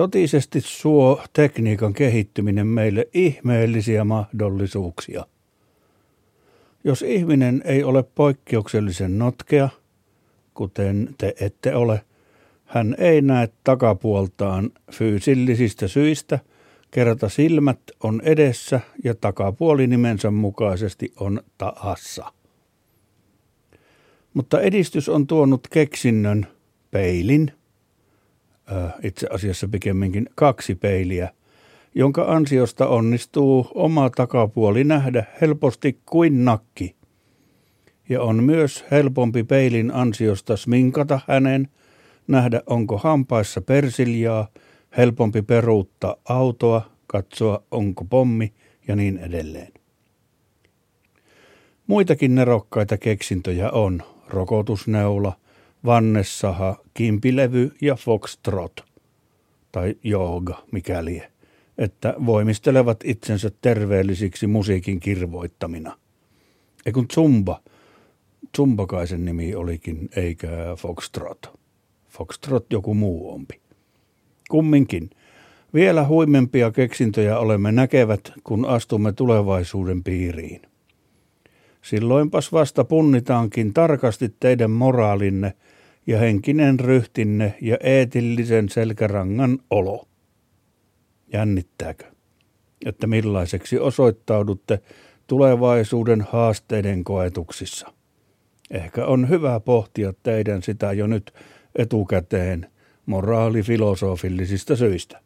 Totisesti suo tekniikan kehittyminen meille ihmeellisiä mahdollisuuksia. Jos ihminen ei ole poikkeuksellisen notkea, kuten te ette ole, hän ei näe takapuoltaan fyysillisistä syistä, kerta silmät on edessä ja takapuoli nimensä mukaisesti on taassa. Mutta edistys on tuonut keksinnön peilin, itse asiassa pikemminkin kaksi peiliä, jonka ansiosta onnistuu oma takapuoli nähdä helposti kuin nakki. Ja on myös helpompi peilin ansiosta sminkata hänen, nähdä onko hampaissa persiljaa, helpompi peruuttaa autoa, katsoa onko pommi ja niin edelleen. Muitakin nerokkaita keksintöjä on rokotusneula, vannessaha, kimpilevy ja foxtrot, tai jooga, mikäli, että voimistelevat itsensä terveellisiksi musiikin kirvoittamina. Ei kun Zumba, Zumbakaisen nimi olikin, eikä foxtrot. Foxtrot joku muu ompi. Kumminkin, vielä huimempia keksintöjä olemme näkevät, kun astumme tulevaisuuden piiriin. Silloinpas vasta punnitaankin tarkasti teidän moraalinne ja henkinen ryhtinne ja eetillisen selkärangan olo. Jännittääkö, että millaiseksi osoittaudutte tulevaisuuden haasteiden koetuksissa? Ehkä on hyvä pohtia teidän sitä jo nyt etukäteen moraalifilosofillisista syistä.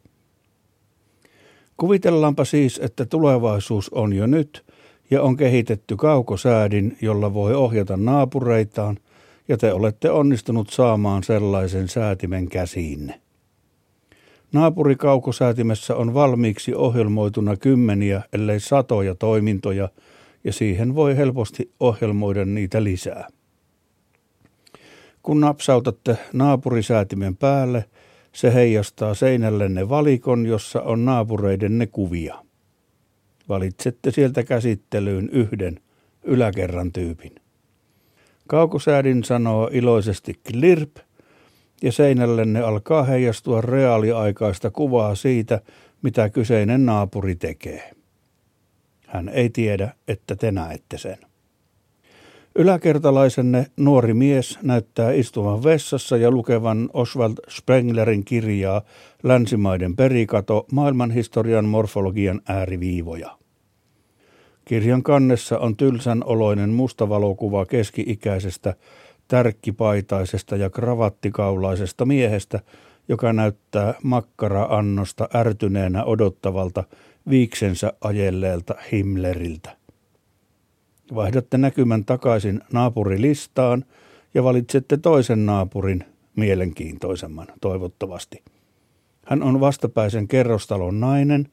Kuvitellaanpa siis, että tulevaisuus on jo nyt ja on kehitetty kaukosäädin, jolla voi ohjata naapureitaan, ja te olette onnistunut saamaan sellaisen säätimen käsiinne. Naapurikaukosäätimessä on valmiiksi ohjelmoituna kymmeniä, ellei satoja toimintoja, ja siihen voi helposti ohjelmoida niitä lisää. Kun napsautatte naapurisäätimen päälle, se heijastaa seinällenne valikon, jossa on naapureidenne kuvia. Valitsette sieltä käsittelyyn yhden yläkerran tyypin. Kaukosäädin sanoo iloisesti klirp, ja seinällenne alkaa heijastua reaaliaikaista kuvaa siitä, mitä kyseinen naapuri tekee. Hän ei tiedä, että te näette sen. Yläkertalaisenne nuori mies näyttää istuvan vessassa ja lukevan Oswald Spenglerin kirjaa Länsimaiden perikato maailmanhistorian morfologian ääriviivoja. Kirjan kannessa on tylsän oloinen mustavalokuva keski-ikäisestä, tärkkipaitaisesta ja kravattikaulaisesta miehestä, joka näyttää makkara-annosta ärtyneenä odottavalta viiksensä ajelleelta Himmleriltä. Vaihdatte näkymän takaisin naapurilistaan ja valitsette toisen naapurin, mielenkiintoisemman toivottavasti. Hän on vastapäisen kerrostalon nainen,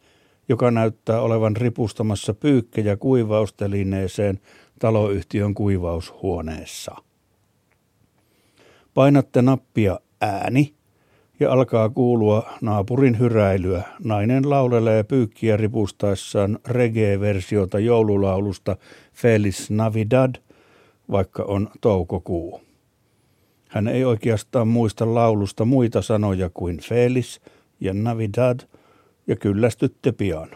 joka näyttää olevan ripustamassa pyykkejä kuivaustelineeseen taloyhtiön kuivaushuoneessa. Painatte nappia ääni ja alkaa kuulua naapurin hyräilyä. Nainen laulelee pyykkiä ripustaessaan reggae-versiota joululaulusta Felis Navidad, vaikka on toukokuu. Hän ei oikeastaan muista laulusta muita sanoja kuin Felis ja Navidad ja kyllästytte pian.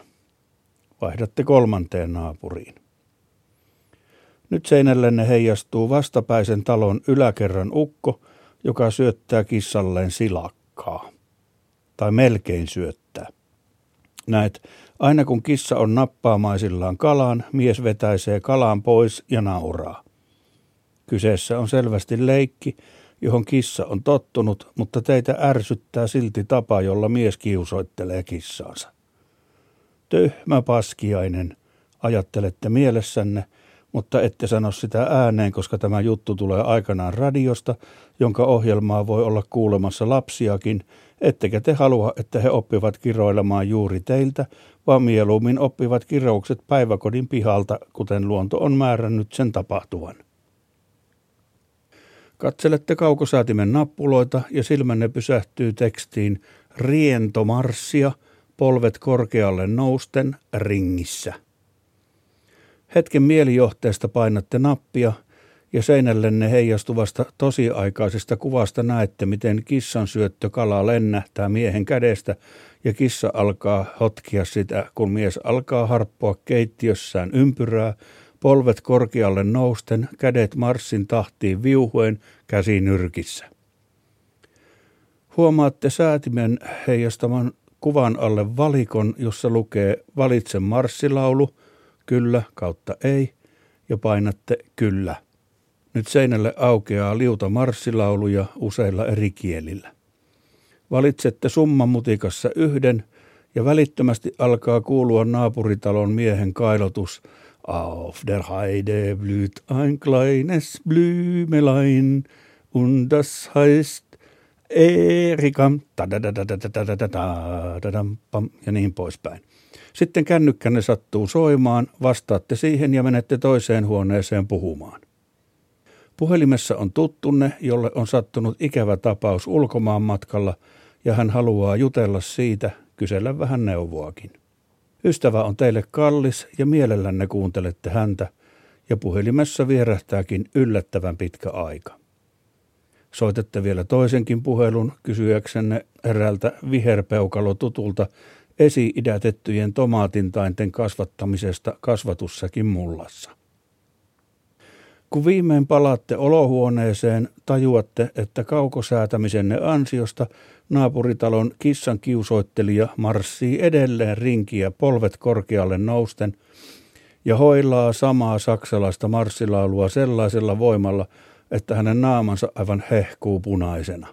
Vaihdatte kolmanteen naapuriin. Nyt seinällenne heijastuu vastapäisen talon yläkerran ukko, joka syöttää kissalleen silakkaa. Tai melkein syöttää. Näet, aina kun kissa on nappaamaisillaan kalaan, mies vetäisee kalaan pois ja nauraa. Kyseessä on selvästi leikki, johon kissa on tottunut, mutta teitä ärsyttää silti tapa, jolla mies kiusoittelee kissaansa. Tyhmä paskiainen, ajattelette mielessänne, mutta ette sano sitä ääneen, koska tämä juttu tulee aikanaan radiosta, jonka ohjelmaa voi olla kuulemassa lapsiakin, ettekä te halua, että he oppivat kiroilemaan juuri teiltä, vaan mieluummin oppivat kiroukset päiväkodin pihalta, kuten luonto on määrännyt sen tapahtuvan. Katselette kaukosäätimen nappuloita ja silmänne pysähtyy tekstiin rientomarssia, polvet korkealle nousten, ringissä – Hetken mielijohteesta painatte nappia ja seinällenne heijastuvasta tosiaikaisesta kuvasta näette, miten kissan syöttö kala lennähtää miehen kädestä ja kissa alkaa hotkia sitä, kun mies alkaa harppoa keittiössään ympyrää, polvet korkealle nousten, kädet marssin tahtiin viuhuen, käsi nyrkissä. Huomaatte säätimen heijastaman kuvan alle valikon, jossa lukee valitse marssilaulu, kyllä kautta ei, ja painatte kyllä. Nyt seinälle aukeaa liuta marssilauluja useilla eri kielillä. Valitsette summan mutikassa yhden ja välittömästi alkaa kuulua naapuritalon miehen kailotus Auf der Heide blüht ein kleines Blümelein und das heißt Erika ja niin poispäin. Sitten kännykkänne sattuu soimaan, vastaatte siihen ja menette toiseen huoneeseen puhumaan. Puhelimessa on tuttunne, jolle on sattunut ikävä tapaus ulkomaan matkalla ja hän haluaa jutella siitä, kysellä vähän neuvoakin. Ystävä on teille kallis ja mielellänne kuuntelette häntä ja puhelimessa vierähtääkin yllättävän pitkä aika. Soitette vielä toisenkin puhelun kysyäksenne eräältä viherpeukalo tutulta esi-idätettyjen tomaatintainten kasvattamisesta kasvatussakin mullassa. Kun viimein palaatte olohuoneeseen, tajuatte, että kaukosäätämisenne ansiosta naapuritalon kissan kiusoittelija marssii edelleen rinkiä polvet korkealle nousten ja hoilaa samaa saksalaista marssilaulua sellaisella voimalla, että hänen naamansa aivan hehkuu punaisena.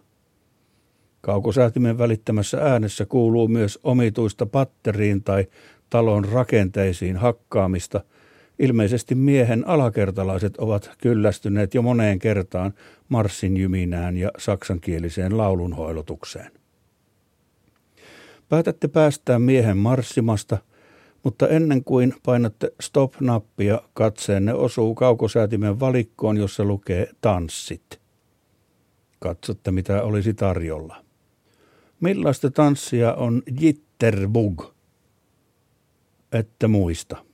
Kaukosäätimen välittämässä äänessä kuuluu myös omituista patteriin tai talon rakenteisiin hakkaamista – Ilmeisesti miehen alakertalaiset ovat kyllästyneet jo moneen kertaan marssin jyminään ja saksankieliseen laulunhoilotukseen. Päätätte päästää miehen marssimasta, mutta ennen kuin painatte stop-nappia, katseenne osuu kaukosäätimen valikkoon, jossa lukee tanssit. Katsotte, mitä olisi tarjolla. Millaista tanssia on jitterbug? Ette muista.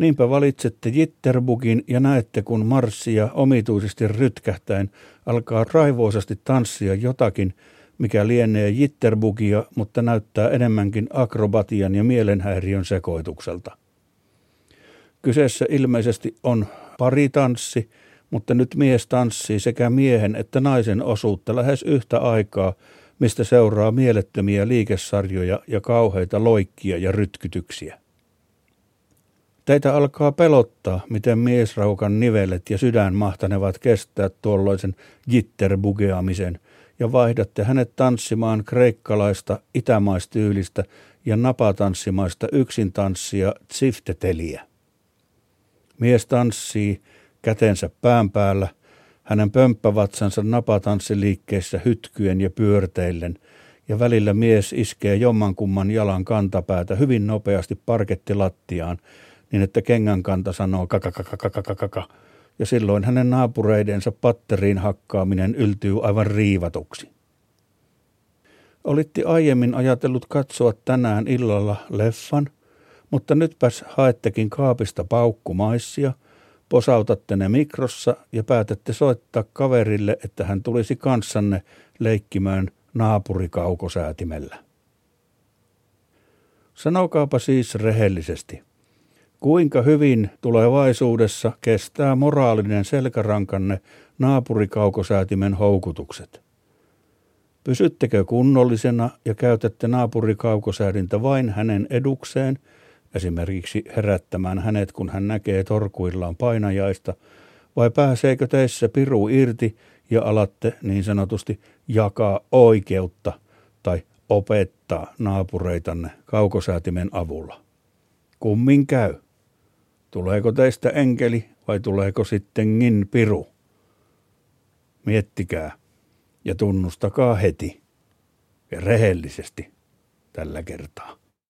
Niinpä valitsette Jitterbugin ja näette, kun marssia omituisesti rytkähtäen alkaa raivoisasti tanssia jotakin, mikä lienee Jitterbugia, mutta näyttää enemmänkin akrobatian ja mielenhäiriön sekoitukselta. Kyseessä ilmeisesti on paritanssi, mutta nyt mies tanssii sekä miehen että naisen osuutta lähes yhtä aikaa, mistä seuraa mielettömiä liikesarjoja ja kauheita loikkia ja rytkytyksiä. Teitä alkaa pelottaa, miten miesraukan nivelet ja sydän mahtanevat kestää tuolloisen jitterbugeamisen, ja vaihdatte hänet tanssimaan kreikkalaista itämaistyylistä ja napatanssimaista yksin tanssia tsifteteliä. Mies tanssii kätensä pään päällä, hänen pömppävatsansa napatanssiliikkeissä hytkyen ja pyörteillen, ja välillä mies iskee jommankumman jalan kantapäätä hyvin nopeasti parkettilattiaan, niin että kengän kanta sanoo kakakakakakakaka, ja silloin hänen naapureidensa patteriin hakkaaminen yltyy aivan riivatuksi. Olitti aiemmin ajatellut katsoa tänään illalla leffan, mutta nytpäs haettekin kaapista paukkumaissia, posautatte ne mikrossa ja päätätte soittaa kaverille, että hän tulisi kanssanne leikkimään naapurikaukosäätimellä. Sanokaapa siis rehellisesti – Kuinka hyvin tulevaisuudessa kestää moraalinen selkärankanne naapurikaukosäätimen houkutukset? Pysyttekö kunnollisena ja käytätte naapurikaukosäädintä vain hänen edukseen, esimerkiksi herättämään hänet, kun hän näkee torkuillaan painajaista, vai pääseekö teissä piru irti ja alatte niin sanotusti jakaa oikeutta tai opettaa naapureitanne kaukosäätimen avulla? Kummin käy? Tuleeko teistä enkeli vai tuleeko sittenkin piru? Miettikää ja tunnustakaa heti ja rehellisesti tällä kertaa.